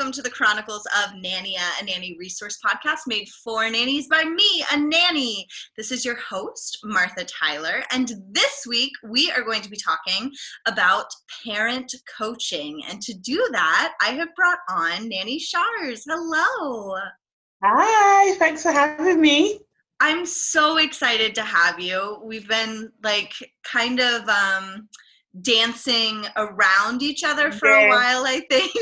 Welcome to the Chronicles of Nania, a nanny resource podcast made for nannies by me, a nanny. This is your host, Martha Tyler, and this week we are going to be talking about parent coaching. And to do that, I have brought on Nanny Shars. Hello. Hi, thanks for having me. I'm so excited to have you. We've been like kind of um dancing around each other for a while, I think.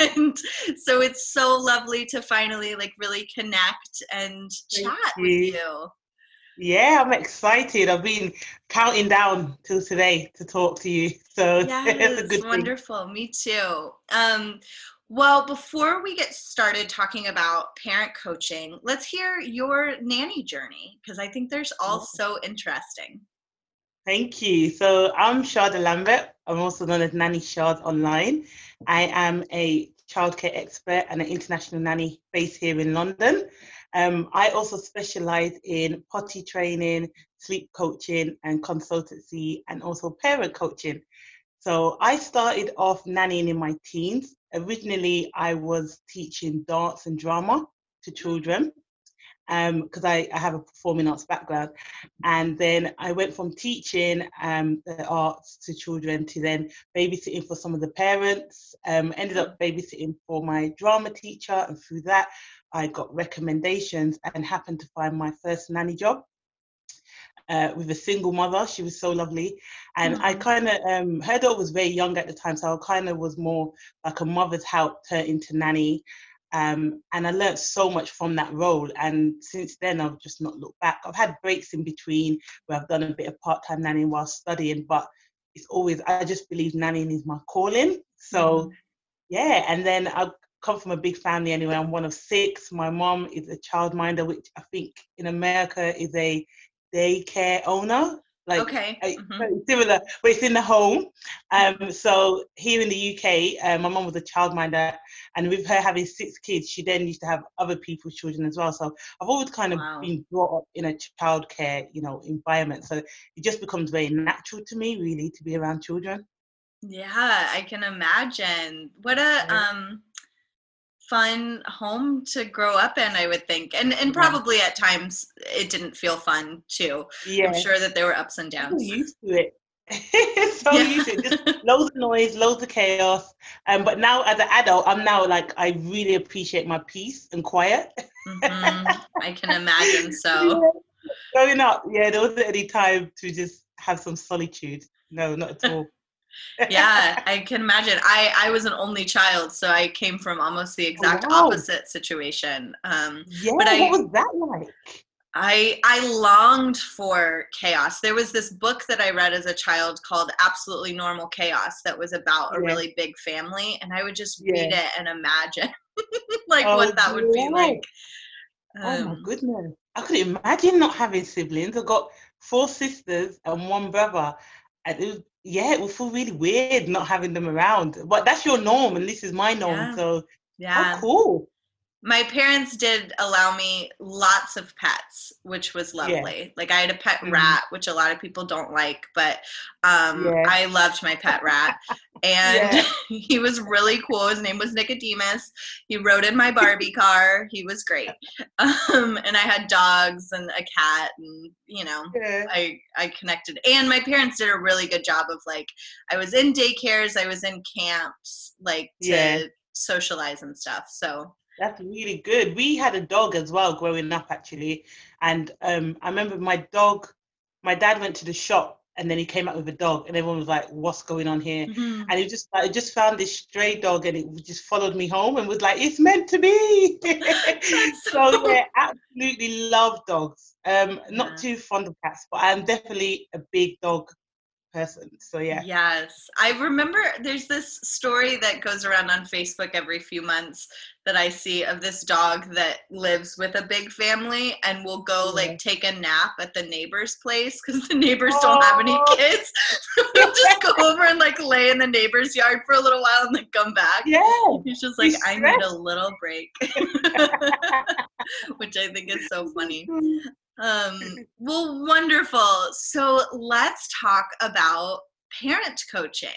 and so it's so lovely to finally like really connect and Thank chat with you. you. Yeah, I'm excited. I've been counting down till today to talk to you. So it's a Yes, thing. wonderful. Me too. Um, well, before we get started talking about parent coaching, let's hear your nanny journey because I think there's all so interesting. Thank you. So I'm Sharda Lambert. I'm also known as Nanny Shard online. I am a childcare expert and an international nanny based here in London. Um, I also specialize in potty training, sleep coaching, and consultancy, and also parent coaching. So I started off nannying in my teens. Originally, I was teaching dance and drama to children because I, I have a performing arts background. And then I went from teaching um, the arts to children to then babysitting for some of the parents. Um, ended up babysitting for my drama teacher, and through that, I got recommendations and happened to find my first nanny job. Uh, with a single mother, she was so lovely, and I kind of um, her daughter was very young at the time, so I kind of was more like a mother's help turned into nanny, um, and I learned so much from that role. And since then, I've just not looked back. I've had breaks in between where I've done a bit of part-time nannying while studying, but it's always I just believe nannying is my calling. So yeah, and then I come from a big family anyway. I'm one of six. My mom is a childminder, which I think in America is a daycare owner. Like Okay. very similar, but it's in the home. Um, so here in the UK, uh, my mom was a childminder, and with her having six kids, she then used to have other people's children as well. So I've always kind of Wow. been brought up in a childcare, you know, environment. So it just becomes very natural to me, really, to be around children. Yeah, I can imagine. What a um fun home to grow up in, I would think. And and probably at times it didn't feel fun too. Yeah, I'm sure that there were ups and so downs. used to it. so Yeah. used to it. Just loads of noise, loads of chaos. Um, but now as an adult, I'm now like I really appreciate my peace and quiet. Mhm, I can imagine so. Yeah. Growing up, yeah, there wasn't any time to just have some solitude. No, not at all. Yeah, I can imagine. I I was an only child, so I came from almost the exact wow. opposite situation. Um Yeah, But I- what was that like? I I longed for chaos. There was this book that I read as a child called Absolutely Normal Chaos that was about a really big family and I would just Yeah. read it and imagine like Oh, what that would be yeah. like. oh my Um, goodness. I could imagine not having siblings. I've got four sisters and one brother. And it was, yeah, it would feel really weird not having them around. But that's your norm and this is my norm. Yeah. So yeah. how cool. My parents did allow me lots of pets which was lovely. Yeah. like i had a pet mm-hmm. rat which a lot of people don't like but um, yeah. i loved my pet rat. And yeah. he was really cool. His name was nicodemus. He rode in my barbie car. He was great. Um, and i had dogs and a cat and you know i i connected. And my parents did a really good job of like i was in daycares i was in camps like to socialize and stuff. So that's really good. We had a dog as well growing up, actually, and um, I remember my dog. My dad went to the shop and then he came out with a dog, and everyone was like, "What's going on here?" Mm-hmm. And he just, I just found this stray dog, and it just followed me home and was like, "It's meant to be." so yeah, absolutely love dogs. Um, yeah. not too fond of cats, but I'm definitely a big dog person. So yeah. Yes. I remember there's this story that goes around on Facebook every few months that I see of this dog that lives with a big family and will go yeah. like take a nap at the neighbor's place because the neighbors oh. don't have any oh. kids. Just go over and like lay in the neighbor's yard for a little while and then come back. Yeah. He's just like, He's I need a little break. Which I think is so funny. Mm. Um, well, wonderful. So let's talk about parent coaching.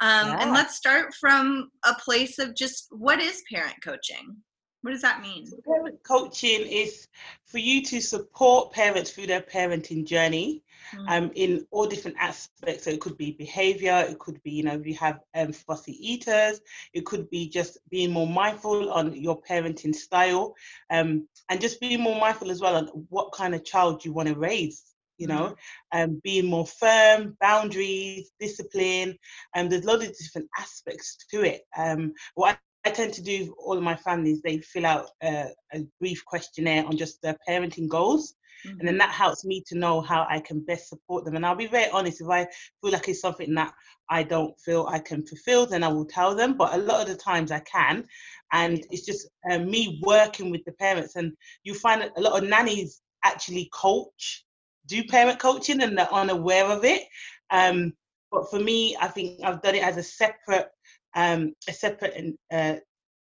Um, yeah. And let's start from a place of just what is parent coaching? What does that mean? Parent coaching is for you to support parents through their parenting journey. Um, in all different aspects. So it could be behavior, it could be, you know, if you have um, fussy eaters, it could be just being more mindful on your parenting style um, and just being more mindful as well on what kind of child you want to raise you know, mm-hmm. um, being more firm, boundaries, discipline, and um, there's lot of different aspects to it. Um, what I tend to do all of my families, they fill out a, a brief questionnaire on just their parenting goals. Mm-hmm. And then mm-hmm. that helps me to know how I can best support them. And I'll be very honest, if I feel like it's something that I don't feel I can fulfill, then I will tell them. But a lot of the times I can. And it's just uh, me working with the parents. And you find that a lot of nannies actually coach, do parent coaching, and they're unaware of it. Um, but for me, I think I've done it as a separate um, a separate uh,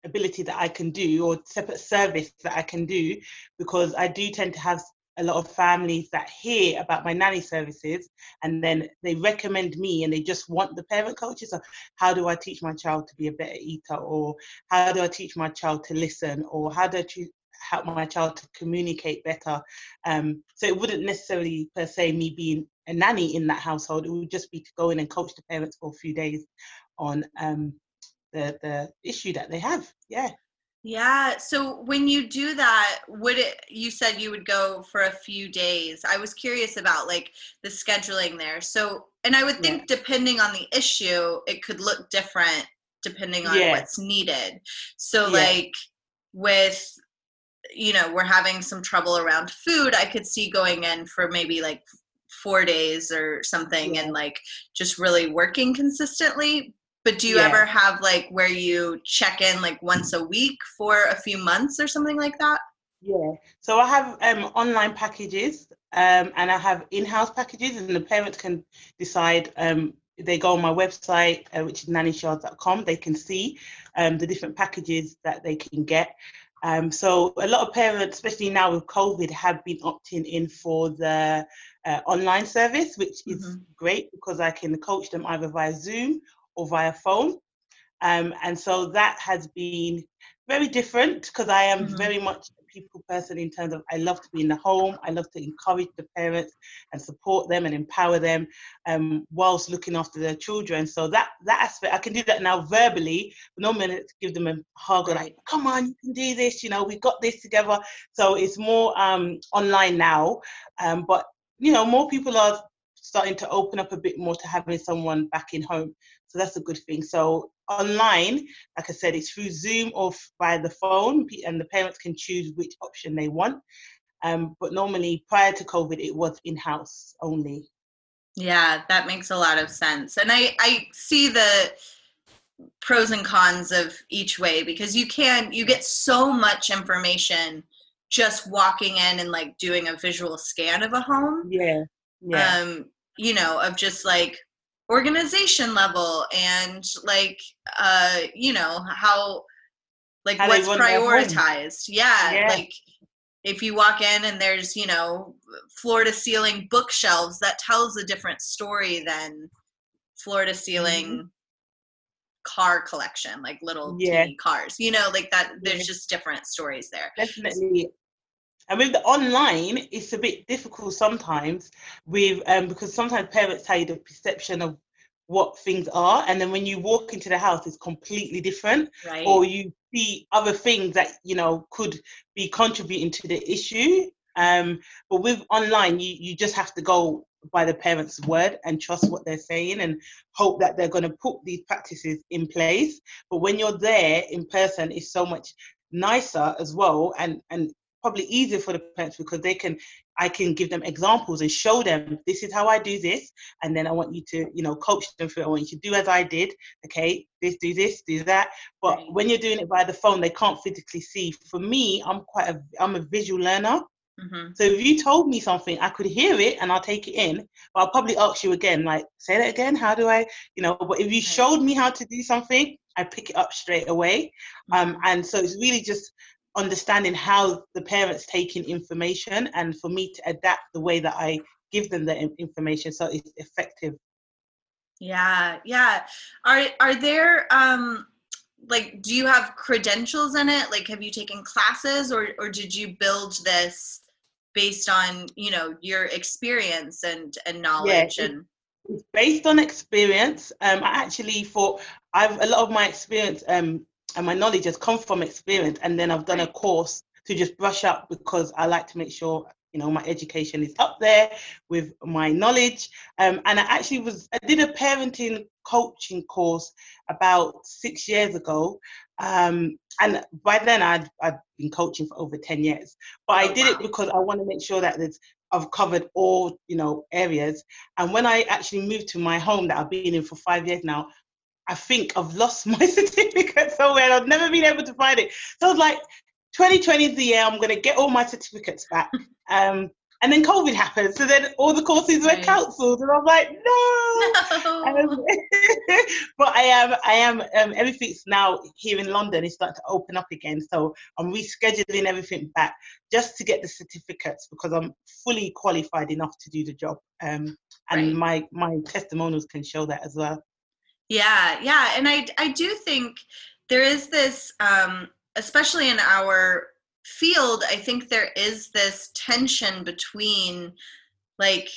ability that I can do or separate service that I can do because I do tend to have a lot of families that hear about my nanny services and then they recommend me and they just want the parent coaches so how do i teach my child to be a better eater or how do i teach my child to listen or how do i help my child to communicate better? Um, so it wouldn't necessarily per se me being a nanny in that household. It would just be to go in and coach the parents for a few days on um, the the issue that they have. Yeah. Yeah. So when you do that, would it? You said you would go for a few days. I was curious about like the scheduling there. So, and I would think yeah. depending on the issue, it could look different depending on yeah. what's needed. So, yeah. like with you know we're having some trouble around food i could see going in for maybe like four days or something and like just really working consistently but do you yeah. ever have like where you check in like once a week for a few months or something like that yeah so i have um, online packages um, and i have in-house packages and the parents can decide um, they go on my website uh, which is nannyshards.com they can see um, the different packages that they can get um, so a lot of parents, especially now with COVID, have been opting in for the uh, online service, which is mm-hmm. great because I can coach them either via Zoom or via phone. Um, and so that has been very different because I am mm-hmm. very much a people person in terms of I love to be in the home. I love to encourage the parents and support them and empower them um, whilst looking after their children. So that that aspect, I can do that now verbally, but no minute to give them a hug or like, come on, you can do this, you know, we've got this together. So it's more um, online now. Um, but you know, more people are starting to open up a bit more to having someone back in home. So that's a good thing. So online, like I said, it's through Zoom or by the phone, and the parents can choose which option they want. Um, but normally, prior to COVID, it was in house only. Yeah, that makes a lot of sense. And I, I see the pros and cons of each way because you can, you get so much information just walking in and like doing a visual scan of a home. Yeah. Yeah. Um, you know, of just like organization level and like uh you know how like How what's prioritized yeah, yeah like if you walk in and there's you know floor to ceiling bookshelves that tells a different story than floor to ceiling mm-hmm. car collection like little yeah. cars you know like that there's yeah. just different stories there definitely and with the online, it's a bit difficult sometimes with um, because sometimes parents tell you the perception of what things are and then when you walk into the house it's completely different. Right. or you see other things that you know could be contributing to the issue. Um, but with online you, you just have to go by the parents word and trust what they're saying and hope that they're going to put these practices in place. But when you're there in person it's so much nicer as well and and probably easier for the parents because they can I can give them examples and show them this is how I do this, and then I want you to, you know, coach them through. I want you to do as I did. Okay, this, do this, do that. But when you're doing it by the phone, they can't physically see. For me, I'm quite a, I'm a visual learner. Mm-hmm. So if you told me something, I could hear it and I'll take it in. But I'll probably ask you again, like, say that again. How do I, you know? But if you showed me how to do something, I pick it up straight away. Um, mm-hmm. and so it's really just understanding how the parents taking information and for me to adapt the way that I give them the information so it's effective. Yeah, yeah. Are are there um like do you have credentials in it? Like have you taken classes or or did you build this based on, you know, your experience and and knowledge yeah, and based on experience. Um I actually thought I've a lot of my experience um and my knowledge has come from experience and then i've done a course to just brush up because i like to make sure you know my education is up there with my knowledge. Um, and i actually was i did a parenting coaching course about six years ago. Um, and by then I'd, I'd been coaching for over 10 years but i oh, did it because i want to make sure that there's I've covered all you know areas. And when I actually moved to my home that I've been in for five years now, I think I've lost my certificate somewhere. I've never been able to find it. So I was like, 2020 is the year I'm going to get all my certificates back. Um, and then COVID happened. So then all the courses were cancelled. And I'm like, no. no. Um, but I am, I am, um, everything's now here in London It's starting to open up again. So I'm rescheduling everything back just to get the certificates because I'm fully qualified enough to do the job. Um, and right. my, my testimonials can show that as well. Yeah, yeah, and I I do think there is this, um, especially in our field. I think there is this tension between like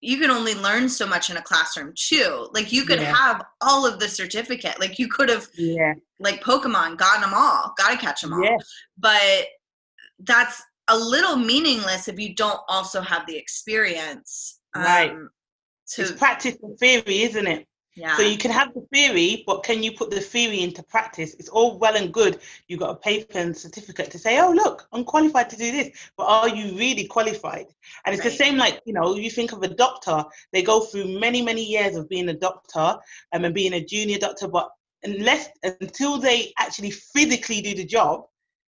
you can only learn so much in a classroom too. Like you could yeah. have all of the certificate. Like you could have, yeah, like Pokemon, gotten them all, got to catch them all. Yeah. But that's a little meaningless if you don't also have the experience. Right. Um, to it's practice and theory, isn't it? Yeah. So you can have the theory, but can you put the theory into practice? It's all well and good. You've got a paper and certificate to say, oh, look, I'm qualified to do this. But are you really qualified? And it's right. the same like, you know, you think of a doctor, they go through many, many years of being a doctor um, and being a junior doctor, but unless until they actually physically do the job,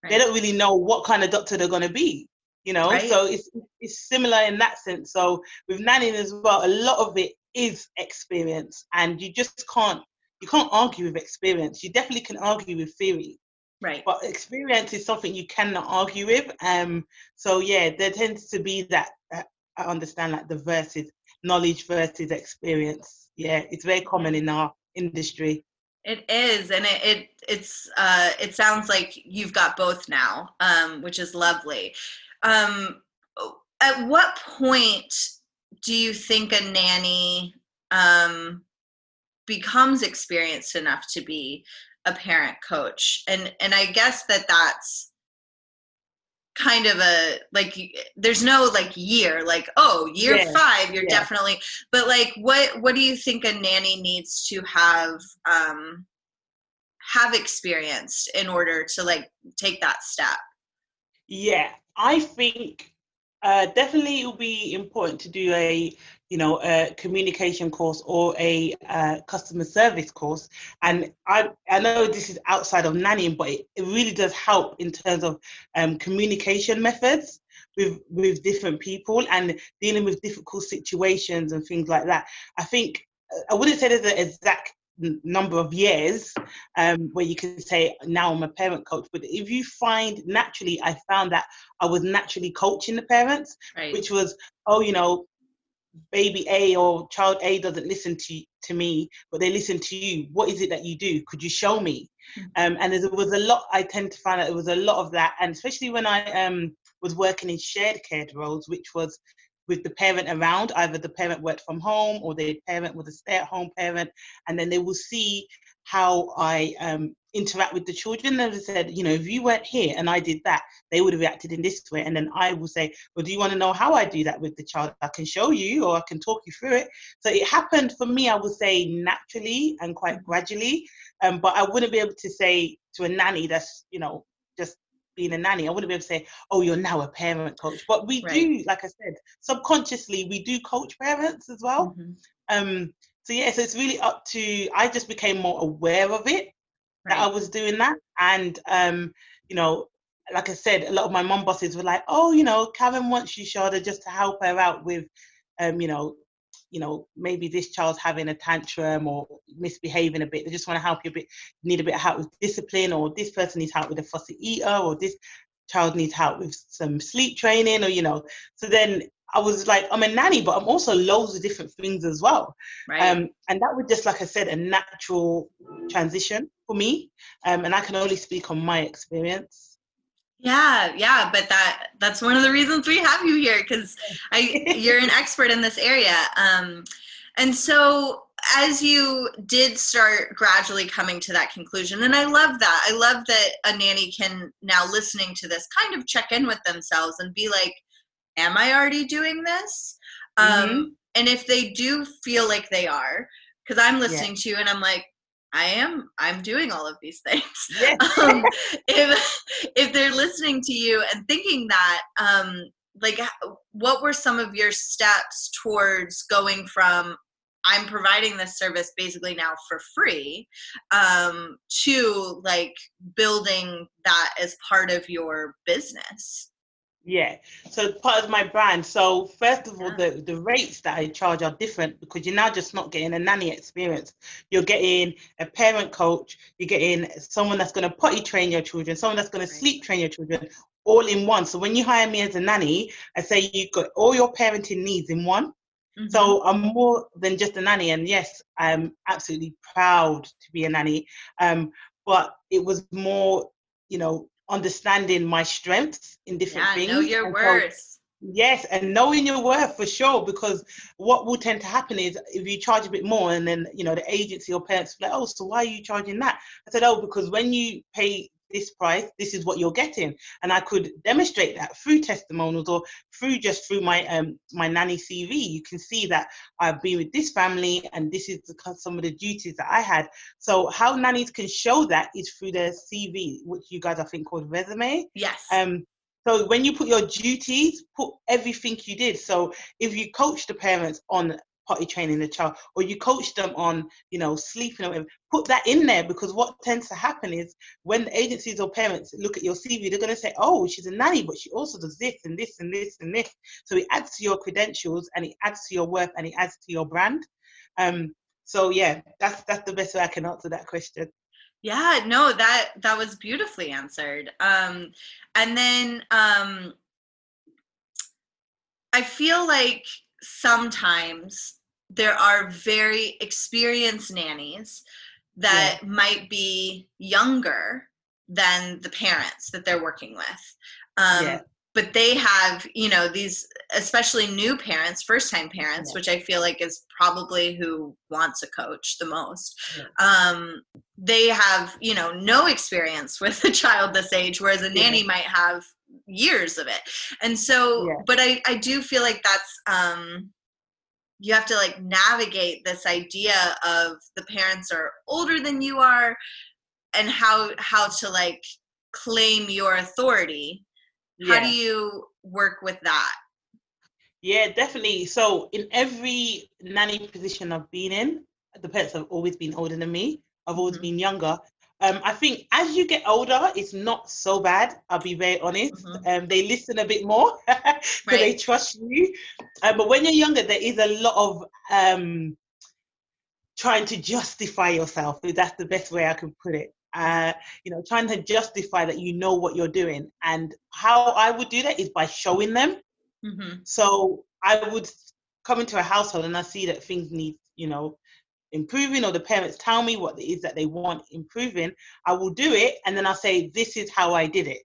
right. they don't really know what kind of doctor they're going to be you know right. so it's it's similar in that sense so with nannying as well a lot of it is experience and you just can't you can't argue with experience. You definitely can argue with theory. Right. But experience is something you cannot argue with um so yeah there tends to be that uh, i understand like the versus knowledge versus experience. Yeah it's very common in our industry. It is and it, it it's uh it sounds like you've got both now um which is lovely. Um at what point do you think a nanny um, becomes experienced enough to be a parent coach? And and i guess that that's kind of a like there's no like year like oh year yeah, five you're yeah. definitely but like what what do you think a nanny needs to have um have experienced in order to like take that step? Yeah i think uh, definitely, it will be important to do a you know a communication course or a uh, customer service course. And I I know this is outside of nannying, but it, it really does help in terms of um, communication methods with with different people and dealing with difficult situations and things like that. I think I wouldn't say there's an exact number of years um, where you can say now I'm a parent coach. But if you find naturally, I found that I was naturally coaching the parents, Right. which was oh you know baby A or child A doesn't listen to to me, but they listen to you. What is it that you do? Could you show me? Um, and there was a lot. I tend to find that there was a lot of that, and especially when I um, was working in shared care roles, which was with the parent around. Either the parent worked from home, or the parent was a stay-at-home parent, and then they will see how I um, interact with the children. And they said, you know, if you weren't here and I did that, they would have reacted in this way. And then I will say, well, do you want to know how I do that with the child? I can show you, or I can talk you through it. So it happened for me, I would say, naturally and quite gradually. Um, but I wouldn't be able to say to a nanny that's, you know, just being a nanny, I wouldn't be able to say, oh, you're now a parent coach. But we Right. do, like I said, subconsciously, we do coach parents as well. Mhm. Um, so yeah, so it's really up to. I just became more aware of it that I was doing that, and um, you know, like I said, a lot of my mom bosses were like, "Oh, you know, Karen wants you, Sharda, just to help her out with, um, you know, you know, maybe this child's having a tantrum or misbehaving a bit. They just want to help you a bit, need a bit of help with discipline, or this person needs help with a fussy eater, or this child needs help with some sleep training, or you know. So then I was like, I'm a nanny, but I'm also loads of different things as well. Right. Um, and that was just, like I said, a natural transition for me. Um, and I can only speak on my experience. Yeah, yeah, but that that's one of the reasons we have you here because I you're an expert in this area. Um, and so as you did start gradually coming to that conclusion, and I love that. I love that a nanny can now listening to this kind of check in with themselves and be like, "Am I already doing this?" Um, and if they do feel like they are, because I'm listening to you and I'm like, I am. I'm doing all of these things Yes. um, if if they're listening to you and thinking that um like what were some of your steps towards going from i'm providing this service basically now for free um to like building that as part of your business Yeah. So part of my brand. So first of all, Yeah. the, the rates that I charge are different because you're now just not getting a nanny experience. You're getting a parent coach. You're getting someone that's going to potty train your children, someone that's going to sleep train your children, all in one. So when you hire me as a nanny, I say you've got all your parenting needs in one. Mhm. So I'm more than just a nanny, and yes, I'm absolutely proud to be a nanny. Um, but it was more, you know, understanding my strengths in different yeah things. know your so- worth Yes, and knowing your worth for sure, because what will tend to happen is if you charge a bit more, and then you know the agency or parents like, oh, so why are you charging that? I said, oh, because when you pay this price, this is what you're getting, and I could demonstrate that through testimonials or through just through my um my nanny CV. You can see that I've been with this family, and this is the, some of the duties that I had. So how nannies can show that is through their CV, which you guys I think called resume. yes Um, so when you put your duties, put everything you did. So if you coach the parents on potty training the child, or you coach them on, you know, sleeping or whatever, put that in there because what tends to happen is when the agencies or parents look at your CV, they're going to say, "Oh, she's a nanny, but she also does this and this and this and this." So it adds to your credentials and it adds to your worth and it adds to your brand. Um, so yeah, that's that's the best way I can answer that question. Yeah, no, that that was beautifully answered. Um, and then um, I feel like sometimes there are very experienced nannies that might be younger than the parents that they're working with. Um, Yeah. But they have, you know, these especially new parents, first time parents, Yeah. which I feel like is probably who wants a coach the most Yeah. um, they have you know no experience with a child this age whereas a Yeah. nanny might have years of it and so Yeah. but i i do feel like that's um you have to like navigate this idea of the parents are older than you are and how how to like claim your authority how do you work with that Yeah, definitely. So in every nanny position I've been in, the parents have always been older than me. I've always Mhm. been younger. Um, I think as you get older, it's not so bad. I'll be very honest. Mhm. Um, they listen a bit more, so they trust you. Um, but when you're younger, there is a lot of um, trying to justify yourself. That's the best way I can put it. Uh, you know, trying to justify that you know what you're doing. And how I would do that is by showing them. Mm-hmm. So I would come into a household and I see that things need, you know, improving or the parents tell me what it is that they want improving, I will do it and then I'll say, this is how I did it.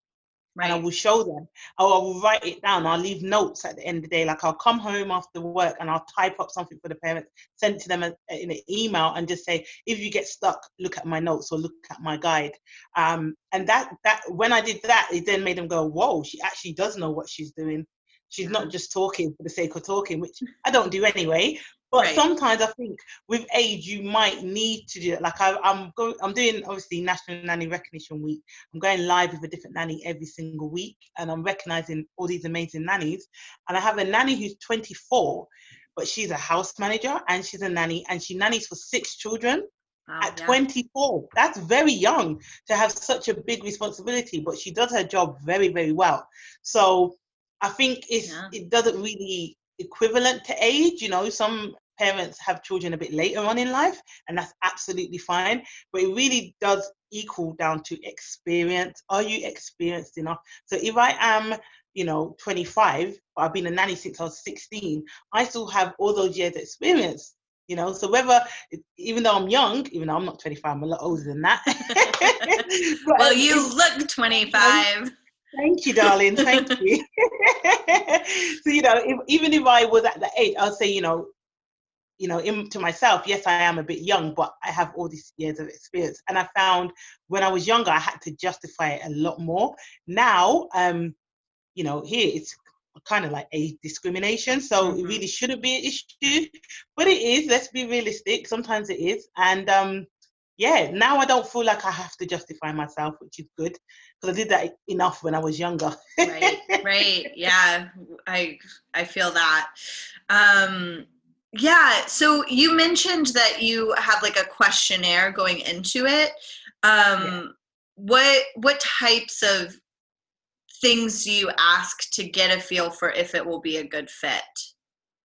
Right. And I will show them. Or I will write it down. I'll leave notes at the end of the day. Like I'll come home after work and I'll type up something for the parents, send it to them in an email, and just say, if you get stuck, look at my notes or look at my guide. Um, and that that when I did that, it then made them go, whoa, she actually does know what she's doing. She's not just talking for the sake of talking, which I don't do anyway. But right. sometimes I think with age you might need to do it. Like I, am going, I'm doing obviously National Nanny Recognition Week. I'm going live with a different nanny every single week, and I'm recognizing all these amazing nannies. And I have a nanny who's 24, but she's a house manager and she's a nanny, and she nannies for six children. Wow, at yeah. 24 that's very young to have such a big responsibility but she does her job very very well so i think it's yeah. it doesn't really equivalent to age you know some parents have children a bit later on in life, and that's absolutely fine. But it really does equal down to experience. Are you experienced enough? So if I am, you know, 25, but I've been a nanny since I was 16, I still have all those years' of experience. You know, so whether, even though I'm young, even though I'm not 25, I'm a lot older than that. well, you look 25. Thank you, darling. Thank you. so, you know, if, even if I was at the age, I'll say, you know, you know, in, to myself, yes, I am a bit young, but I have all these years of experience. And I found when I was younger, I had to justify it a lot more. Now, um, you know, here it's kind of like a discrimination, so mm-hmm. it really shouldn't be an issue, but it is. Let's be realistic. Sometimes it is, and um, yeah, now I don't feel like I have to justify myself, which is good because I did that enough when I was younger. right, right, yeah, I I feel that. Um, yeah. So you mentioned that you have like a questionnaire going into it. Um, yeah. What what types of things do you ask to get a feel for if it will be a good fit?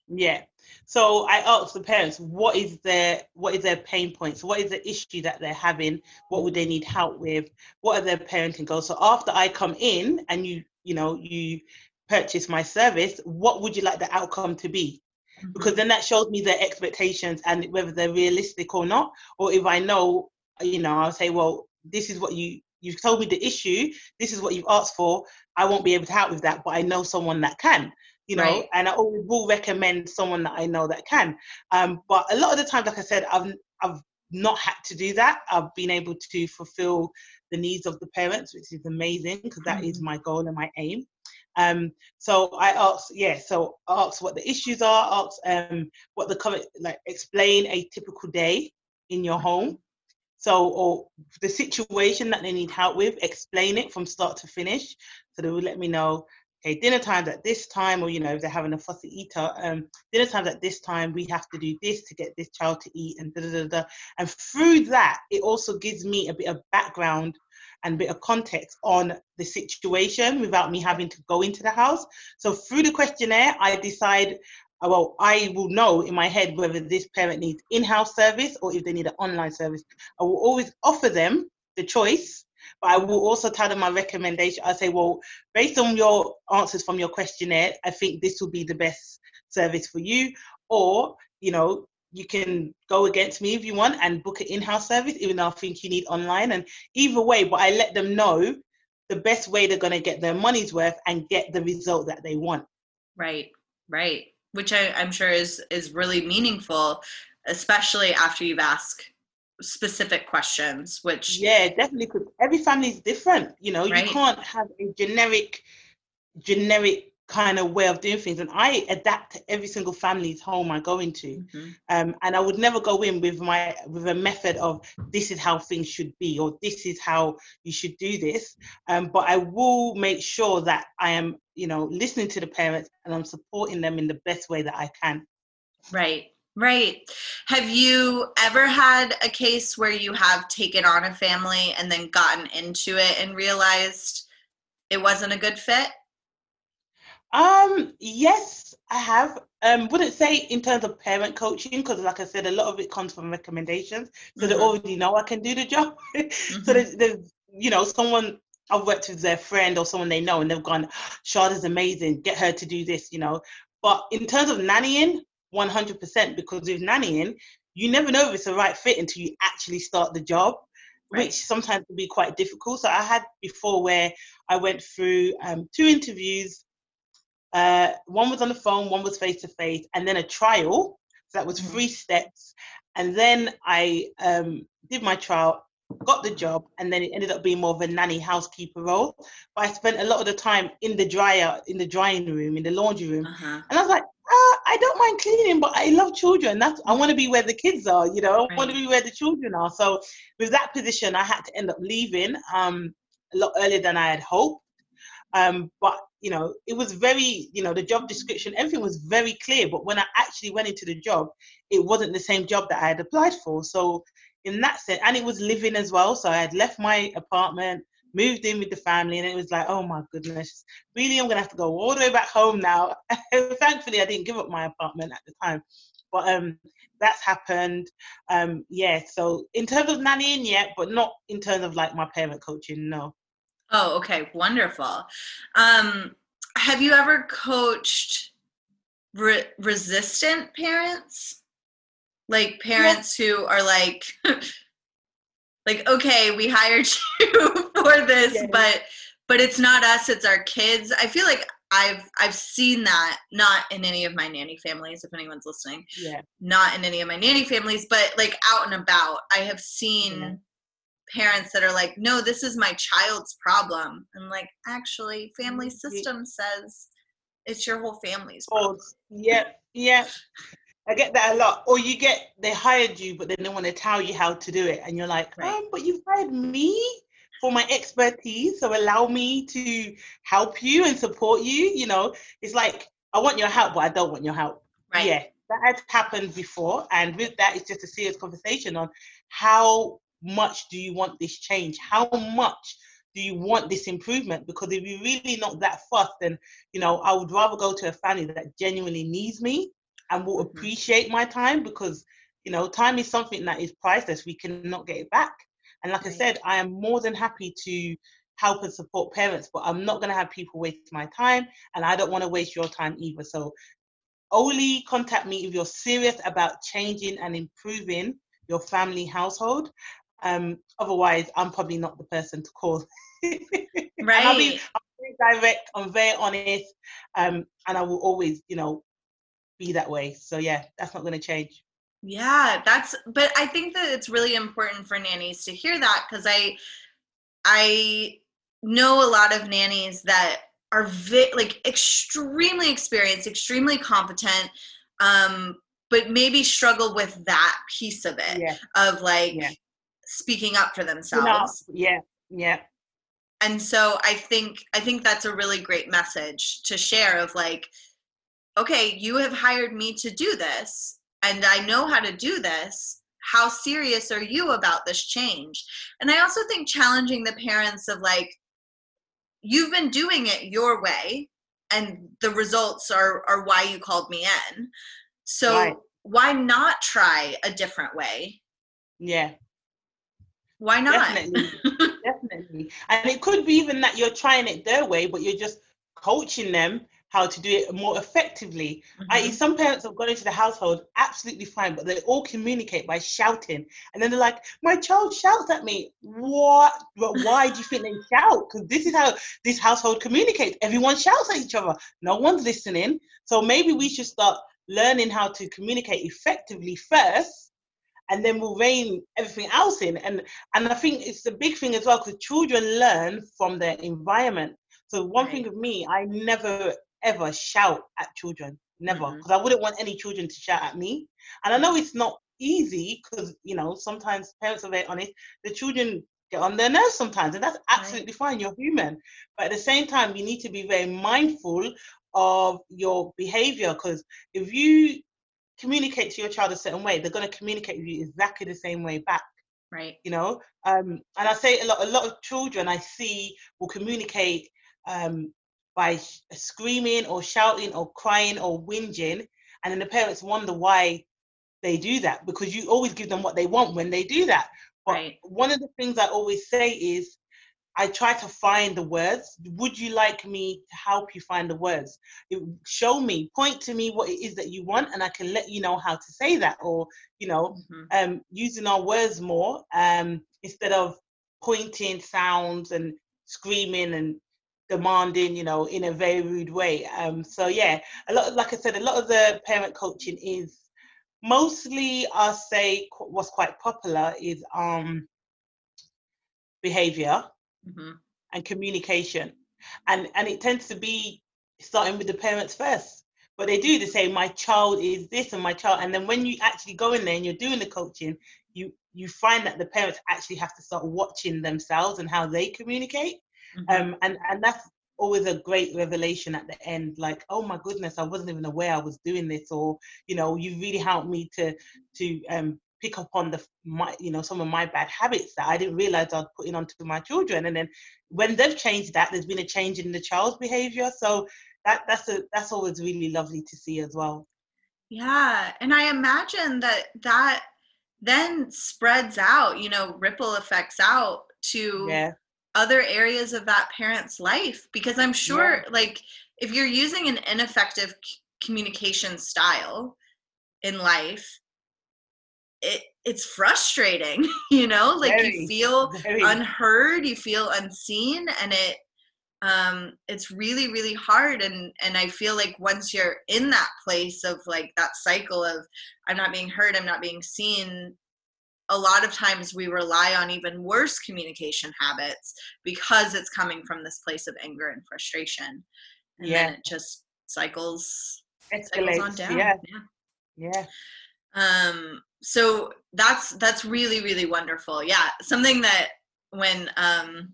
Yeah. So I ask the parents what is their what is their pain points, what is the issue that they're having, what would they need help with, what are their parenting goals. So after I come in and you you know you purchase my service, what would you like the outcome to be? Because then that shows me their expectations and whether they're realistic or not. Or if I know, you know, I'll say, well, this is what you you've told me the issue. This is what you've asked for. I won't be able to help with that, but I know someone that can. You know, right. and I always will recommend someone that I know that can. Um, but a lot of the times, like I said, I've I've not had to do that. I've been able to fulfill the needs of the parents, which is amazing because that mm-hmm. is my goal and my aim. Um, so I asked, yeah, so ask what the issues are, ask um, what the current, like explain a typical day in your home. So, or the situation that they need help with, explain it from start to finish. So they would let me know, okay, dinner times at this time, or you know, if they're having a fussy eater, um, dinner times at this time, we have to do this to get this child to eat, and da da da. da. And through that, it also gives me a bit of background and bit of context on the situation without me having to go into the house. So through the questionnaire, I decide, uh, well, I will know in my head whether this parent needs in-house service or if they need an online service. I will always offer them the choice, but I will also tell them my recommendation. I say, well, based on your answers from your questionnaire, I think this will be the best service for you. Or, you know, you can go against me if you want and book an in-house service even though i think you need online. And either way but i let them know the best way they're going to get their money's worth and get the result that they want. Right right. Which I, i'm sure is is really meaningful especially after you've asked specific questions which yeah definitely because every family is different you know? Right. you can't have a generic generic kind of way of doing things and i adapt to every single family's home i go into mm-hmm. um, and i would never go in with my with a method of this is how things should be or this is how you should do this um, but i will make sure that i am you know listening to the parents and i'm supporting them in the best way that i can right Right. Have you ever had a case where you have taken on a family and then gotten into it and realized it wasn't a good fit? Um, yes, I have. Um, wouldn't say in terms of parent coaching because, like I said, a lot of it comes from recommendations, so mm-hmm. they already know I can do the job. mm-hmm. So there's, there's, you know, someone I've worked with their friend or someone they know, and they've gone, "Sharda's amazing. Get her to do this," you know. But in terms of nannying, 100% because with nannying, you never know if it's the right fit until you actually start the job. Right. which sometimes can be quite difficult. So I had before where I went through um, two interviews uh, one was on the phone, one was face to face, and then a trial. So that was mm-hmm. three steps. And then I um, did my trial, got the job, and then it ended up being more of a nanny housekeeper role. But I spent a lot of the time in the dryer, in the drying room, in the laundry room, uh-huh. and I was like, uh, I don't mind cleaning, but I love children. That's I want to be where the kids are. You know, I want to be where the children are. So with that position, I had to end up leaving um, a lot earlier than I had hoped. Um, but you know, it was very, you know, the job description, everything was very clear. But when I actually went into the job, it wasn't the same job that I had applied for. So in that sense, and it was living as well. So I had left my apartment, moved in with the family, and it was like, oh my goodness, really, I'm gonna have to go all the way back home now. Thankfully, I didn't give up my apartment at the time. But um, that's happened. Um, yeah. So in terms of nannying, yeah, but not in terms of like my parent coaching. No. Oh, okay, wonderful. Um, have you ever coached re- resistant parents? Like parents yeah. who are like, like, okay, we hired you for this, yeah. but but it's not us, it's our kids. I feel like I've I've seen that not in any of my nanny families, if anyone's listening. Yeah. Not in any of my nanny families, but like out and about, I have seen. Yeah parents that are like, no, this is my child's problem. I'm like, actually, family mm, system says it's your whole family's problem. Oh, yeah, yeah. I get that a lot. Or you get they hired you, but then they want to tell you how to do it, and you're like, right. um, but you've hired me for my expertise, so allow me to help you and support you. You know, it's like I want your help, but I don't want your help. Right. Yeah, that has happened before, and with that, it's just a serious conversation on how much do you want this change? How much do you want this improvement? Because if you're really not that fussed, then you know I would rather go to a family that genuinely needs me and will mm-hmm. appreciate my time because you know time is something that is priceless. We cannot get it back. And like. I said, I am more than happy to help and support parents, but I'm not going to have people waste my time, and I don't want to waste your time either. So only contact me if you're serious about changing and improving your family household um, otherwise, I'm probably not the person to call. right. I'll be, I'm very direct. I'm very honest, um, and I will always, you know, be that way. So yeah, that's not going to change. Yeah, that's. But I think that it's really important for nannies to hear that because I, I know a lot of nannies that are vi- like extremely experienced, extremely competent, um, but maybe struggle with that piece of it yeah. of like yeah speaking up for themselves. yeah, yeah. And so I think I think that's a really great message to share of like, okay, you have hired me to do this, and I know how to do this. How serious are you about this change? And I also think challenging the parents of like, you've been doing it your way, and the results are are why you called me in. So right. why not try a different way? Yeah. Why not? Definitely. Definitely. And it could be even that you're trying it their way, but you're just coaching them how to do it more effectively. Mm-hmm. I.e., some parents have gone into the household absolutely fine, but they all communicate by shouting. And then they're like, My child shouts at me. What? But why do you think they shout? Because this is how this household communicates. Everyone shouts at each other. No one's listening. So maybe we should start learning how to communicate effectively first and then we'll rein everything else in. And and I think it's a big thing as well because children learn from their environment. So one right. thing of me, I never ever shout at children, never, because mm-hmm. I wouldn't want any children to shout at me. And I know it's not easy because you know sometimes parents are very honest. The children get on their nerves sometimes, and that's absolutely right. fine. You're human, but at the same time, you need to be very mindful of your behavior because if you communicate to your child a certain way, they're going to communicate with you exactly the same way back. Right. You know, um, and I say a lot. A lot of children I see will communicate um, by sh- screaming or shouting or crying or whinging and then the parents wonder why they do that because you always give them what they want when they do that but Right. one of the things i always say is i try to find the words would you like me to help you find the words It- show me point to me what it is that you want and i can let you know how to say that or you know Mhm. um, using our words more um, instead of pointing sounds and screaming and demanding, you know, in a very rude way. Um, so yeah, a lot, like I said, a lot of the parent coaching is mostly, I'll say, qu- what's quite popular is um, behavior Mhm. and communication, and and it tends to be starting with the parents first. But they do. They say my child is this and my child, and then when you actually go in there and you're doing the coaching, you you find that the parents actually have to start watching themselves and how they communicate, Mhm. um, and and that's always a great revelation at the end. Like, oh my goodness, I wasn't even aware I was doing this, or you know, you really helped me to to um, pick up on the my you know some of my bad habits that I didn't realize I was putting onto my children, and then when they've changed that, there's been a change in the child's behavior. So that that's a that's always really lovely to see as well. Yeah, and I imagine that that then spreads out, you know, ripple effects out to Yeah, other areas of that parent's life because I'm sure like if you're using an ineffective c- communication style in life it it's frustrating, you know? Like Very, you feel very. unheard, you feel unseen and it um it's really really hard and and i feel like once you're in that place of like that cycle of i'm not being heard i'm not being seen a lot of times we rely on even worse communication habits because it's coming from this place of anger and frustration and Yeah. then it just cycles cycles on down Yeah, yeah yeah. um so that's that's really really wonderful yeah something that when um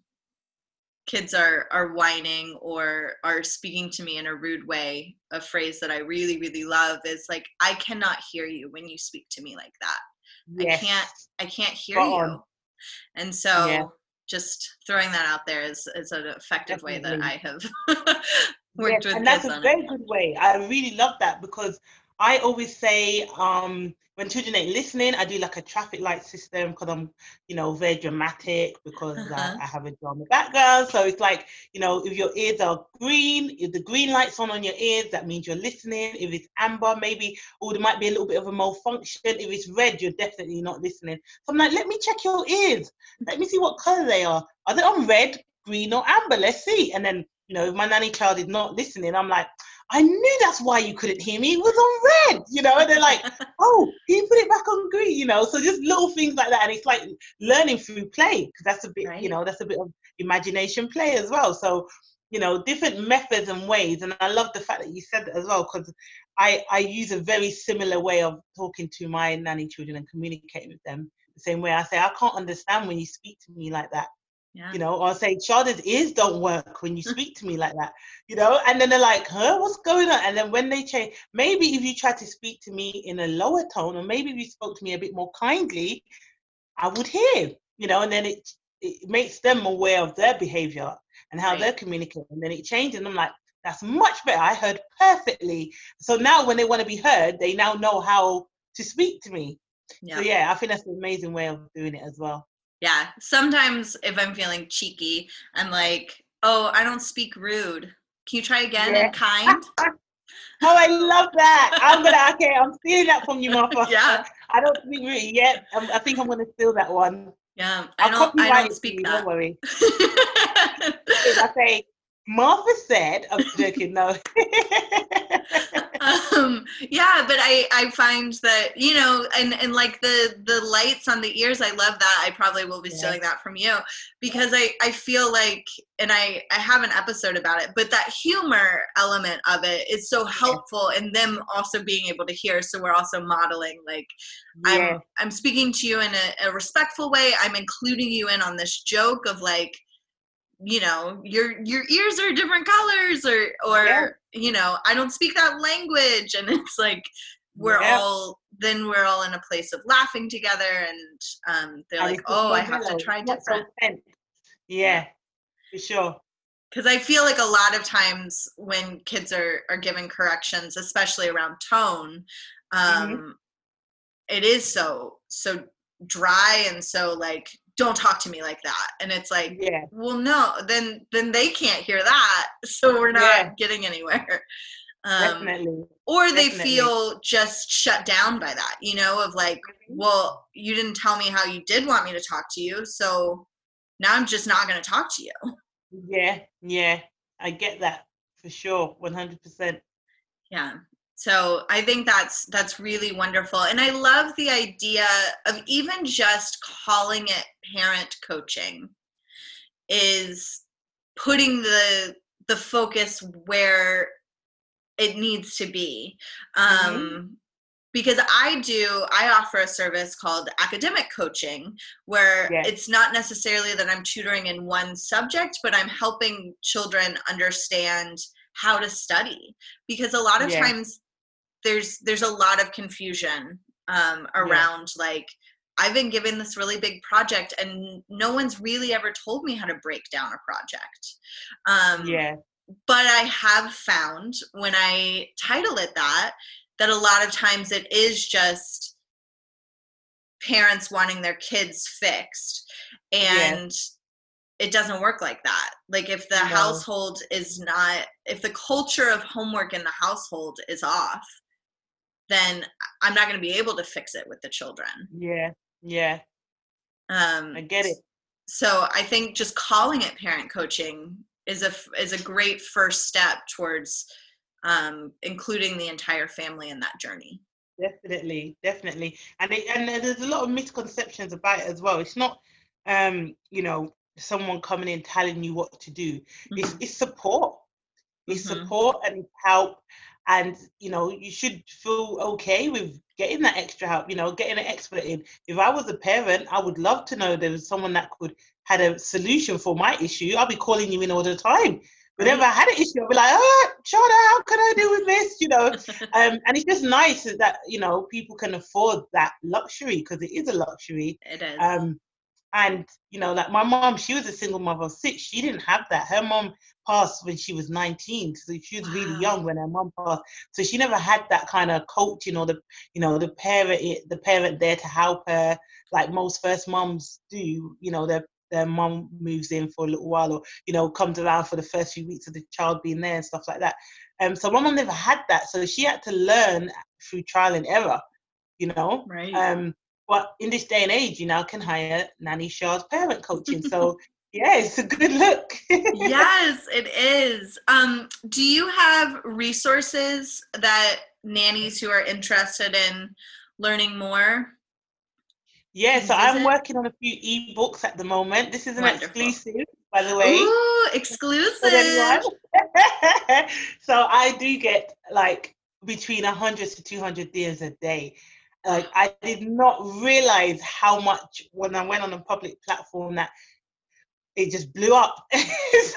kids are are whining or are speaking to me in a rude way a phrase that i really really love is like i cannot hear you when you speak to me like that Yes. i can't i can't hear Spot you on. and so Yeah. just throwing that out there is is an effective way that i have worked Yes, with and that's a very good way. I really love that because I always say um, when children ain't listening, I do like a traffic light system because I'm, you know, very dramatic because Uh-huh. I, I have a drama background. So it's like, you know, if your ears are green, if the green light's on on your ears, that means you're listening. If it's amber, maybe, or there might be a little bit of a malfunction. If it's red, you're definitely not listening. So I'm like, let me check your ears. Let me see what color they are. Are they on red, green, or amber? Let's see. And then you know, if my nanny child is not listening, I'm like, I knew that's why you couldn't hear me. It was on red, you know. And they're like, oh, he put it back on green? You know, so just little things like that, and it's like learning through play because that's a bit, Right. you know, that's a bit of imagination play as well. So, you know, different methods and ways, and I love the fact that you said that as well because I I use a very similar way of talking to my nanny children and communicating with them. The same way I say, I can't understand when you speak to me like that yeah you know, or say, Sharda's ears don't work when you speak to me like that, you know, and then they're like, huh, what's going on? And then when they change, maybe if you try to speak to me in a lower tone, or maybe if you spoke to me a bit more kindly, I would hear, you know, and then it it makes them aware of their behavior and how Right. they're communicating. And then it changes. And I'm like, that's much better. I heard perfectly. So now when they want to be heard, they now know how to speak to me. yeah So yeah, I think that's an amazing way of doing it as well. Yeah. Sometimes if I'm feeling cheeky, I'm like, oh, I don't speak rude. Can you try again Yeah. and kind? Oh, I love that. I'm gonna okay. I'm stealing that from you, Martha. Yeah. I don't speak really yet. Um, I think I'm gonna steal that one. Yeah. I I'll don't I don't speak you, that. Don't worry. I say Martha said. I'm joking. No. um yeah but i i find that you know and and like the the lights on the ears i love that i probably will be Yeah. stealing that from you because i i feel like and i i have an episode about it but that humor element of it is so helpful in them also being able to hear so we're also modeling like yeah. I'm I'm speaking to you in a, a respectful way. I'm including you in on this joke of like, you know, your your ears are different colors, or or Yeah. you know, I don't speak that language, and it's like we're Yeah. all then we're all in a place of laughing together, and um, they're And like, oh, I have to try different. Yeah, for sure. because I feel like a lot of times when kids are are given corrections, especially around tone, mm-hmm. um, mm-hmm. it is so so dry and so like don't talk to me like that and it's like yeah well no then then they can't hear that so we're not yeah. getting anywhere um, Definitely. or they Definitely. feel just shut down by that you know of like mm-hmm. well you didn't tell me how you did want me to talk to you so now i'm just not going to talk to you yeah yeah i get that for sure 100% yeah so i think that's that's really wonderful and i love the idea of even just calling it parent coaching is putting the the focus where it needs to be um, mm-hmm. because i do i offer a service called academic coaching where yes. it's not necessarily that i'm tutoring in one subject but i'm helping children understand how to study because a lot of yeah. times there's there's a lot of confusion um, around yeah. like I've been given this really big project and no one's really ever told me how to break down a project. Um, yeah. But I have found when I title it that, that a lot of times it is just parents wanting their kids fixed. And yeah. it doesn't work like that. Like if the no. household is not, if the culture of homework in the household is off, then I'm not going to be able to fix it with the children. Yeah, yeah. Um, I get it. So I think just calling it parent coaching is a is a great first step towards um, including the entire family in that journey. Definitely, definitely, and it, and there's a lot of misconceptions about it as well. It's not, um, you know, someone coming in telling you what to do. Mm-hmm. It's it's support. It's mm-hmm. support and help and you know you should feel okay with getting that extra help you know getting an expert in. If i was a parent i would love to know there was someone that could had a solution for my issue. I'll be calling you in all the time. Whenever i had an issue i'll be like oh Shona, how can i deal with this? You know? Um, and it's just nice that you know people can afford that luxury because it is a luxury. It is. Um, and you know, like my mom, she was a single mother of six. She didn't have that. Her mom passed when she was 19, so she was wow. really young when her mom passed. So she never had that kind of coaching or the, you know, the parent, the parent there to help her, like most first moms do. You know, their their mom moves in for a little while, or you know, comes around for the first few weeks of the child being there and stuff like that. Um, so my mom never had that, so she had to learn through trial and error. You know, right. Um, but in this day and age, you now can hire Nanny Sharz parent coaching. So yeah, it's a good look. yes, it is. Um, do you have resources that nannies who are interested in learning more? Yeah, so I'm working on a few ebooks at the moment. This is an Wonderful. exclusive, by the way. Ooh, exclusive. so I do get like between 100 to 200 DMs a day like I did not realize how much when I went on a public platform that it just blew up. yeah.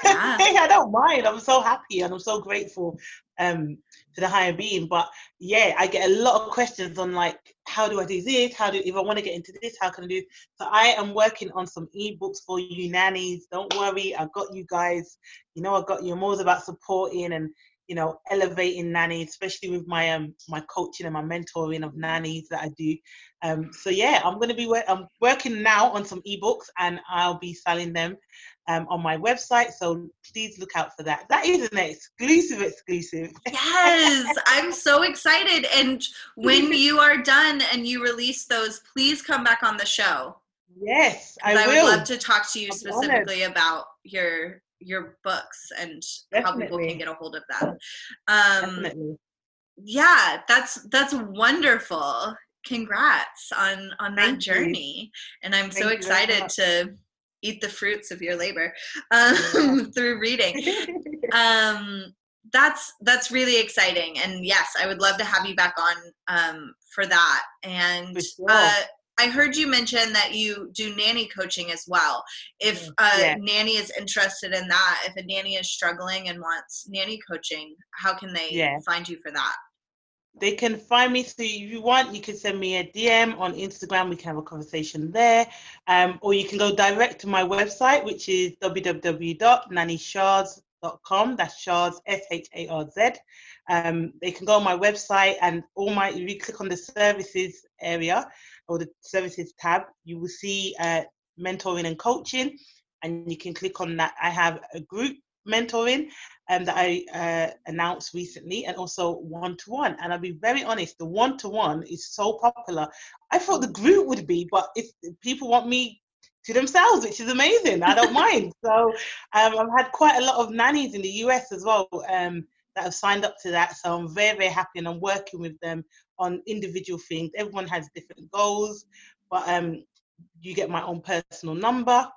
I don't mind. I'm so happy and I'm so grateful um, to the higher being. But yeah, I get a lot of questions on like, how do I do this? How do if I want to get into this? How can I do? So I am working on some ebooks for you nannies. Don't worry, I got you guys. You know, I got you. I'm always about supporting and you know, elevating nannies, especially with my um my coaching and my mentoring of nannies that I do. Um, so yeah, I'm gonna be I'm working now on some ebooks and I'll be selling them um, on my website. So please look out for that. That is an exclusive exclusive. Yes, I'm so excited. And when you are done and you release those, please come back on the show. Yes, I, I would love to talk to you specifically about your your books and Definitely. how people can get a hold of them. Um, Definitely. Yeah, that's that's wonderful. Congrats on on that Thank journey, you. and I'm Thank so excited to eat the fruits of your labor um, yeah. through reading. um, that's that's really exciting, and yes, I would love to have you back on um, for that. And for sure. uh, I heard you mention that you do nanny coaching as well. If mm, a yeah. nanny is interested in that, if a nanny is struggling and wants nanny coaching, how can they yeah. find you for that? They can find me. So if you want, you can send me a DM on Instagram. We can have a conversation there. Um, or you can go direct to my website, which is www.nannysharz, That's Sharz, S H A R Z. Um, they can go on my website and all my, if you click on the services area or the services tab, you will see uh, mentoring and coaching. And you can click on that. I have a group mentoring um, that I uh, announced recently, and also one to one. And I'll be very honest, the one to one is so popular. I thought the group would be, but if people want me to themselves, which is amazing, I don't mind. So um, I've had quite a lot of nannies in the US as well um, that have signed up to that. So I'm very, very happy, and I'm working with them on individual things. Everyone has different goals, but um, you get my own personal number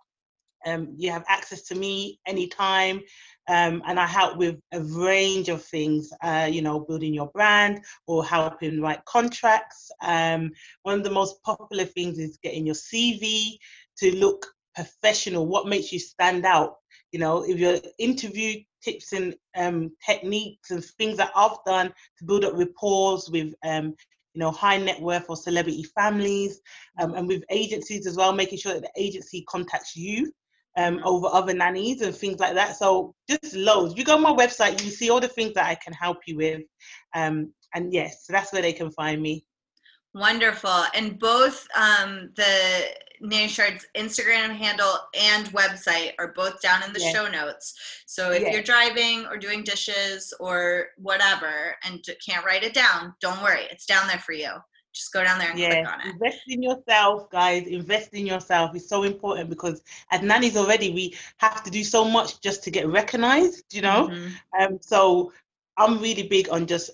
um, you have access to me anytime. Um, and I help with a range of things, uh, you know, building your brand or helping write contracts. Um, one of the most popular things is getting your CV to look professional. What makes you stand out? You know, if your interview tips and um, techniques and things that I've done to build up rapport with um, you know, high net worth or celebrity families, um, and with agencies as well, making sure that the agency contacts you um, over other nannies and things like that. So just loads. You go on my website, you see all the things that I can help you with. Um, and yes, so that's where they can find me. Wonderful. And both um, the Nanny Sharz Instagram handle and website are both down in the yes. show notes. So if yes. you're driving or doing dishes or whatever and can't write it down, don't worry, it's down there for you just go down there and yeah, click on it. Invest in yourself, guys. Invest in yourself is so important because as nannies already, we have to do so much just to get recognized, you know? Mm-hmm. Um, so I'm really big on just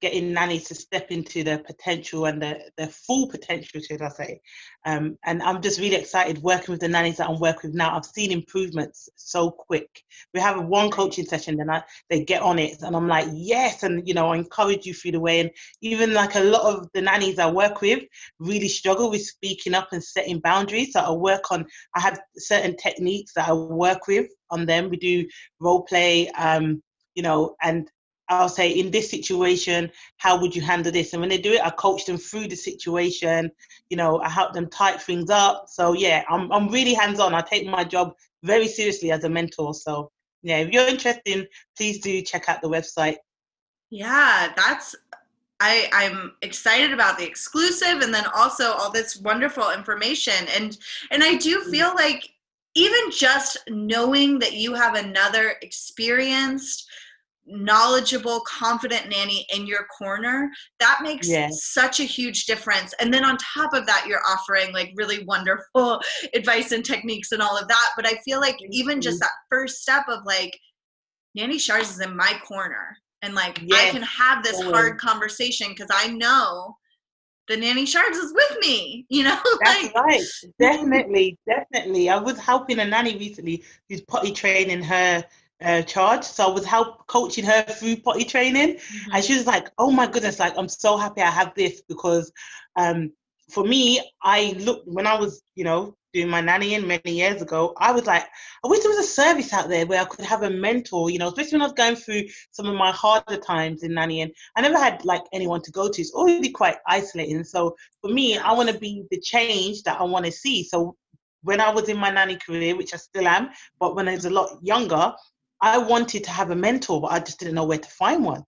getting nannies to step into their potential and their, their full potential, should I say. Um, and I'm just really excited working with the nannies that I'm working with now. I've seen improvements so quick. We have one coaching session, then I, they get on it, and I'm like, yes, and you know, I encourage you through the way. And even like a lot of the nannies I work with really struggle with speaking up and setting boundaries. So I work on, I have certain techniques that I work with on them. We do role play, um, you know, and I'll say, in this situation, how would you handle this? And when they do it, I coach them through the situation. You know, I help them type things up. So yeah, I'm I'm really hands on. I take my job very seriously as a mentor. So yeah, if you're interested, please do check out the website. Yeah, that's I, I'm excited about the exclusive and then also all this wonderful information. And and I do mm. feel like even just knowing that you have another experienced knowledgeable, confident nanny in your corner, that makes yes. such a huge difference. And then on top of that, you're offering like really wonderful advice and techniques and all of that. But I feel like even just that first step of like, Nanny Sharz is in my corner. And like, yes. I can have this hard conversation because I know the nanny sharz is with me you know that's like, right definitely definitely i was helping a nanny recently who's potty training her uh, charge. So I was help coaching her through potty training, mm-hmm. and she was like, "Oh my goodness! Like I'm so happy I have this because um, for me, I looked when I was, you know, doing my nannying many years ago. I was like, I wish there was a service out there where I could have a mentor, you know, especially when I was going through some of my harder times in nannying. I never had like anyone to go to. It's already quite isolating. So for me, I want to be the change that I want to see. So when I was in my nanny career, which I still am, but when I was a lot younger, I wanted to have a mentor, but I just didn't know where to find one.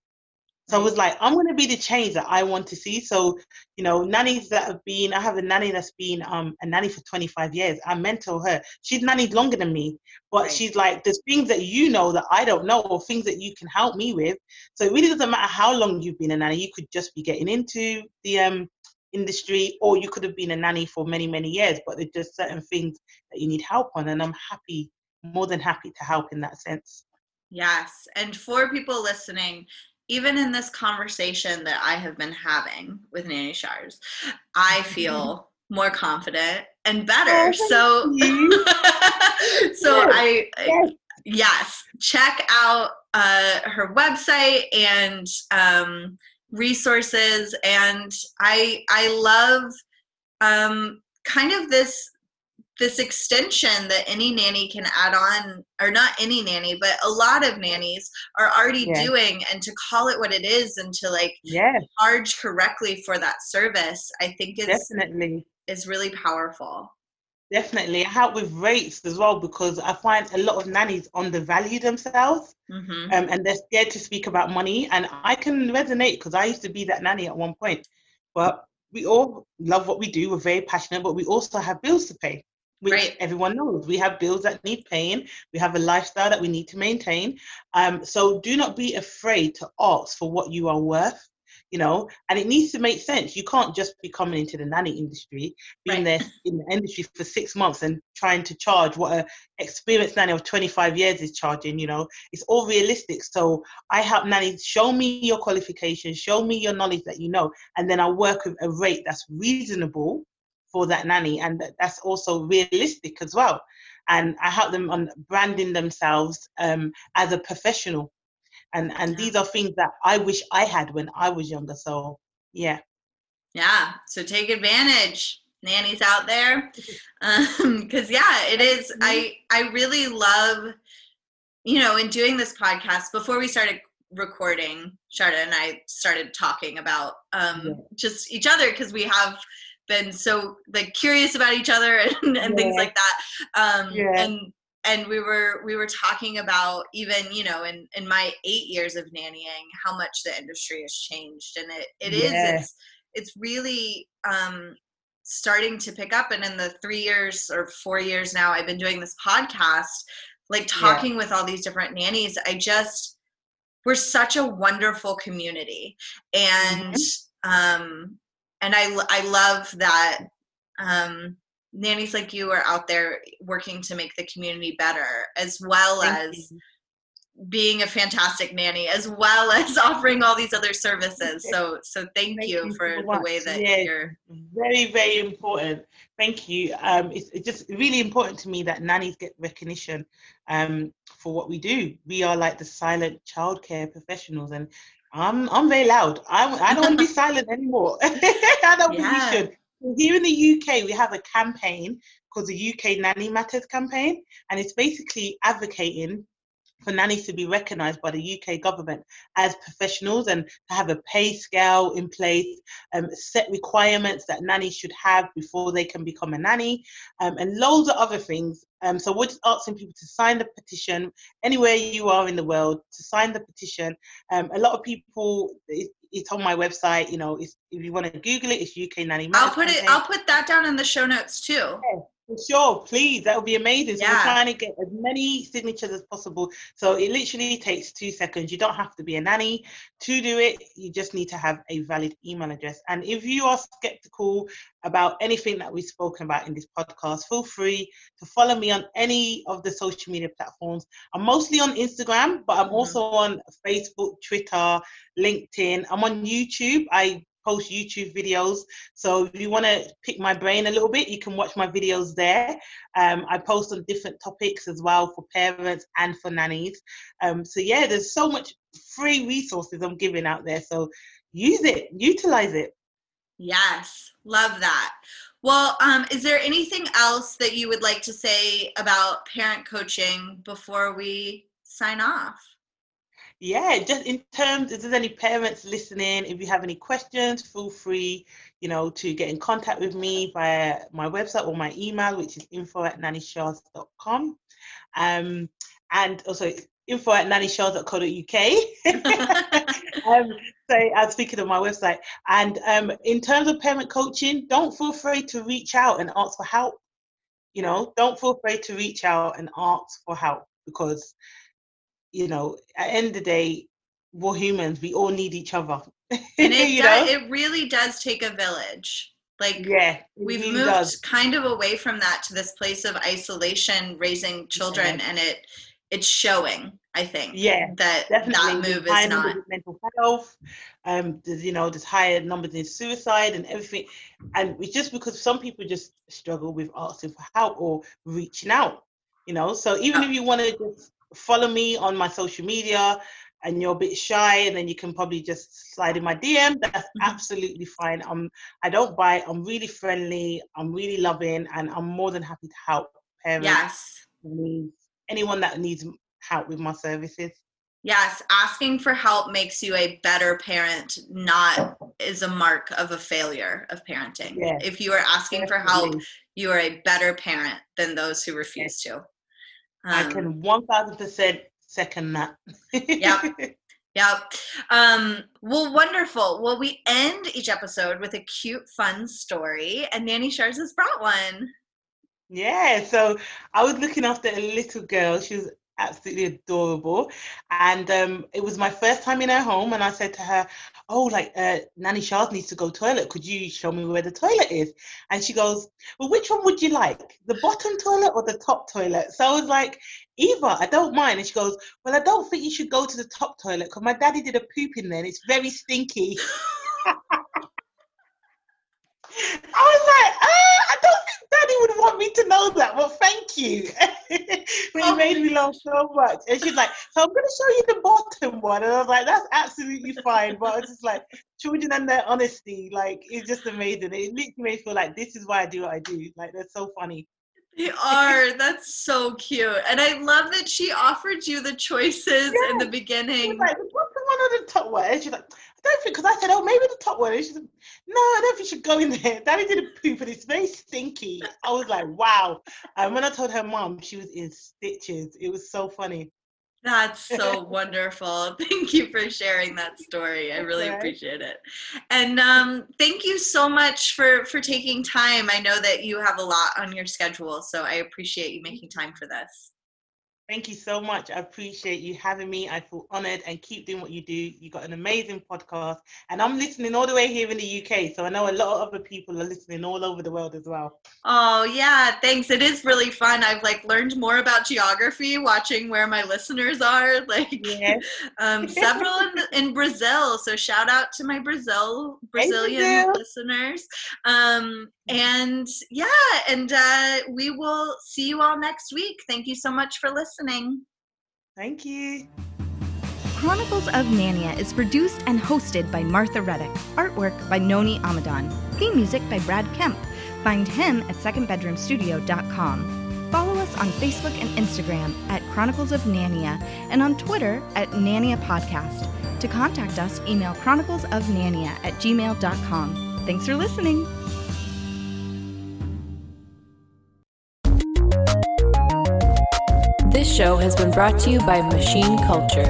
So I was like, I'm going to be the change that I want to see. So, you know, nannies that have been, I have a nanny that's been um, a nanny for 25 years. I mentor her. She's nannied longer than me, but right. she's like, there's things that you know that I don't know, or things that you can help me with. So it really doesn't matter how long you've been a nanny. You could just be getting into the um, industry, or you could have been a nanny for many, many years, but there's just certain things that you need help on. And I'm happy more than happy to help in that sense. Yes. And for people listening, even in this conversation that I have been having with Nanny Sharz, I feel more confident and better. Oh, so so yes. I yes. yes. check out uh, her website and um, resources and I I love um, kind of this this extension that any nanny can add on or not any nanny but a lot of nannies are already yeah. doing and to call it what it is and to like yeah. charge correctly for that service i think is definitely is really powerful Definitely. I help with rates as well because I find a lot of nannies undervalue themselves mm-hmm. um, and they're scared to speak about money. And I can resonate because I used to be that nanny at one point. But we all love what we do, we're very passionate, but we also have bills to pay. Which right. everyone knows we have bills that need paying, we have a lifestyle that we need to maintain. Um, so do not be afraid to ask for what you are worth you know, and it needs to make sense. You can't just be coming into the nanny industry, being right. there in the industry for six months and trying to charge what a experienced nanny of 25 years is charging, you know. It's all realistic. So I help nannies show me your qualifications, show me your knowledge that you know, and then I work with a rate that's reasonable for that nanny and that's also realistic as well. And I help them on branding themselves um, as a professional. And and these are things that i wish i had when i was younger so yeah. Yeah so take advantage. Nannies out there. Because um, yeah it is i i really love you know in doing this podcast before we started recording sharda and i started talking about um yeah. just each other because we have been so like curious about each other and, and yeah. things like that um yeah. and and we were we were talking about even you know in in my eight years of nannying how much the industry has changed and it it is it's it's really um starting to pick up and in the three years or four years now i've been doing this podcast like talking yeah. with all these different nannies i just we're such a wonderful community and mm-hmm. um and i i love that um nannies like you are out there working to make the community better as well Thank as you. being a fantastic nanny as well as offering all these other services. So so thank, thank you, you, for so the way that yeah, you're very very important. Thank you. Um it's, it's just really important to me that nannies get recognition um for what we do. We are like the silent childcare professionals and I'm I'm very loud. I, I don't want to be silent anymore. I don't yeah. think we should here in the UK, we have a campaign called the UK Nanny Matters campaign, and it's basically advocating for nannies to be recognised by the UK government as professionals and to have a pay scale in place, um, set requirements that nannies should have before they can become a nanny, um, and loads of other things. Um, so we're just asking people to sign the petition anywhere you are in the world to sign the petition. Um, a lot of people, it's on my website. You know, if you want to Google it, it's UK Nanny. I'll put it. I'll put that down in the show notes too. Yeah, for sure, please. That would be amazing. So yeah. we're trying to get as many signatures as possible. So it literally takes two seconds. You don't have to be a nanny to do it. You just need to have a valid email address. And if you are skeptical about anything that we've spoken about in this podcast, feel free to follow me on any of the social media platforms. I'm mostly on Instagram, but I'm mm-hmm. also on Facebook, Twitter, LinkedIn. I'm on YouTube. I post YouTube videos. So if you want to pick my brain a little bit, you can watch my videos there. Um, I post on different topics as well for parents and for nannies. Um, so yeah, there's so much free resources I'm giving out there. So use it, utilize it. Yes, love that. Well, um, is there anything else that you would like to say about parent coaching before we sign off? Yeah, just in terms, if there's any parents listening, if you have any questions, feel free, you know, to get in contact with me via my website or my email, which is info at nannysharz.com. Um, and also info at nannysharz.co.uk. um, so I'm speaking on my website. And um, in terms of parent coaching, don't feel free to reach out and ask for help. You know, don't feel afraid to reach out and ask for help because you know, at the end of the day, we're humans. We all need each other. And it does, it really does take a village. Like yeah, we've moved does. kind of away from that to this place of isolation, raising children, yeah. and it it's showing. I think. Yeah, that definitely. that move is not mental health. Um, there's you know there's higher numbers in suicide and everything, and it's just because some people just struggle with asking for help or reaching out. You know, so even oh. if you want to just follow me on my social media and you're a bit shy and then you can probably just slide in my DM, that's mm-hmm. absolutely fine. I'm I don't bite, I'm really friendly, I'm really loving, and I'm more than happy to help parents. Yes. Anyone that needs help with my services. Yes, asking for help makes you a better parent, not is a mark of a failure of parenting. Yeah. If you are asking for help, you are a better parent than those who refuse to. I Um, can 1000% second that. Yep. Yep. Um, well, wonderful. Well, we end each episode with a cute, fun story, and Nanny Sharz has brought one. Yeah, so I was looking after a little girl. She was absolutely adorable. And um, it was my first time in her home. And I said to her, Oh, like uh, Nanny Sharz needs to go toilet. Could you show me where the toilet is? And she goes, Well, which one would you like? The bottom toilet or the top toilet? So I was like, "Eva, I don't mind. And she goes, Well, I don't think you should go to the top toilet because my daddy did a poop in there and it's very stinky. I was like, ah, I don't think Daddy would want me to know that, but thank you. you made me laugh so much. And she's like, so I'm going to show you the bottom one. And I was like, that's absolutely fine. But I was just like, children and their honesty, like, it's just amazing. It literally made me feel like this is why I do what I do. Like, they're so funny. They are. That's so cute. And I love that she offered you the choices in the beginning. like, the one or the top one? And she's like, I don't think, because I said, oh, maybe the top one. And she's like, no, I don't think you should go in there. Daddy did a poop and it's very stinky. I was like, wow. And when I told her mom, she was in stitches. It was so funny. That's so wonderful. Thank you for sharing that story. I really Okay. appreciate it. And um, thank you so much for for taking time. I know that you have a lot on your schedule, so I appreciate you making time for this. Thank you so much. I appreciate you having me. I feel honored and keep doing what you do. You got an amazing podcast, and I'm listening all the way here in the UK. So I know a lot of other people are listening all over the world as well. Oh yeah, thanks. It is really fun. I've like learned more about geography watching where my listeners are. Like Yeah. um, several in, in Brazil. So shout out to my Brazil Hey, Brazilian Brazil. listeners. Um, and yeah, and uh, we will see you all next week. Thank you so much for listening. Thank you. Chronicles of Nania is produced and hosted by Martha Reddick. Artwork by Noni Amadon. Theme music by Brad Kemp. Find him at secondbedroomstudio.com. Follow us on Facebook and Instagram at Chronicles of Nania and on Twitter at Nania Podcast. To contact us, email Chronicles of chroniclesofnania at gmail.com. Thanks for listening. Show has been brought to you by Machine Culture.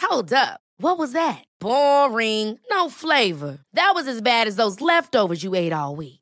Hold up. What was that? Boring. No flavor. That was as bad as those leftovers you ate all week.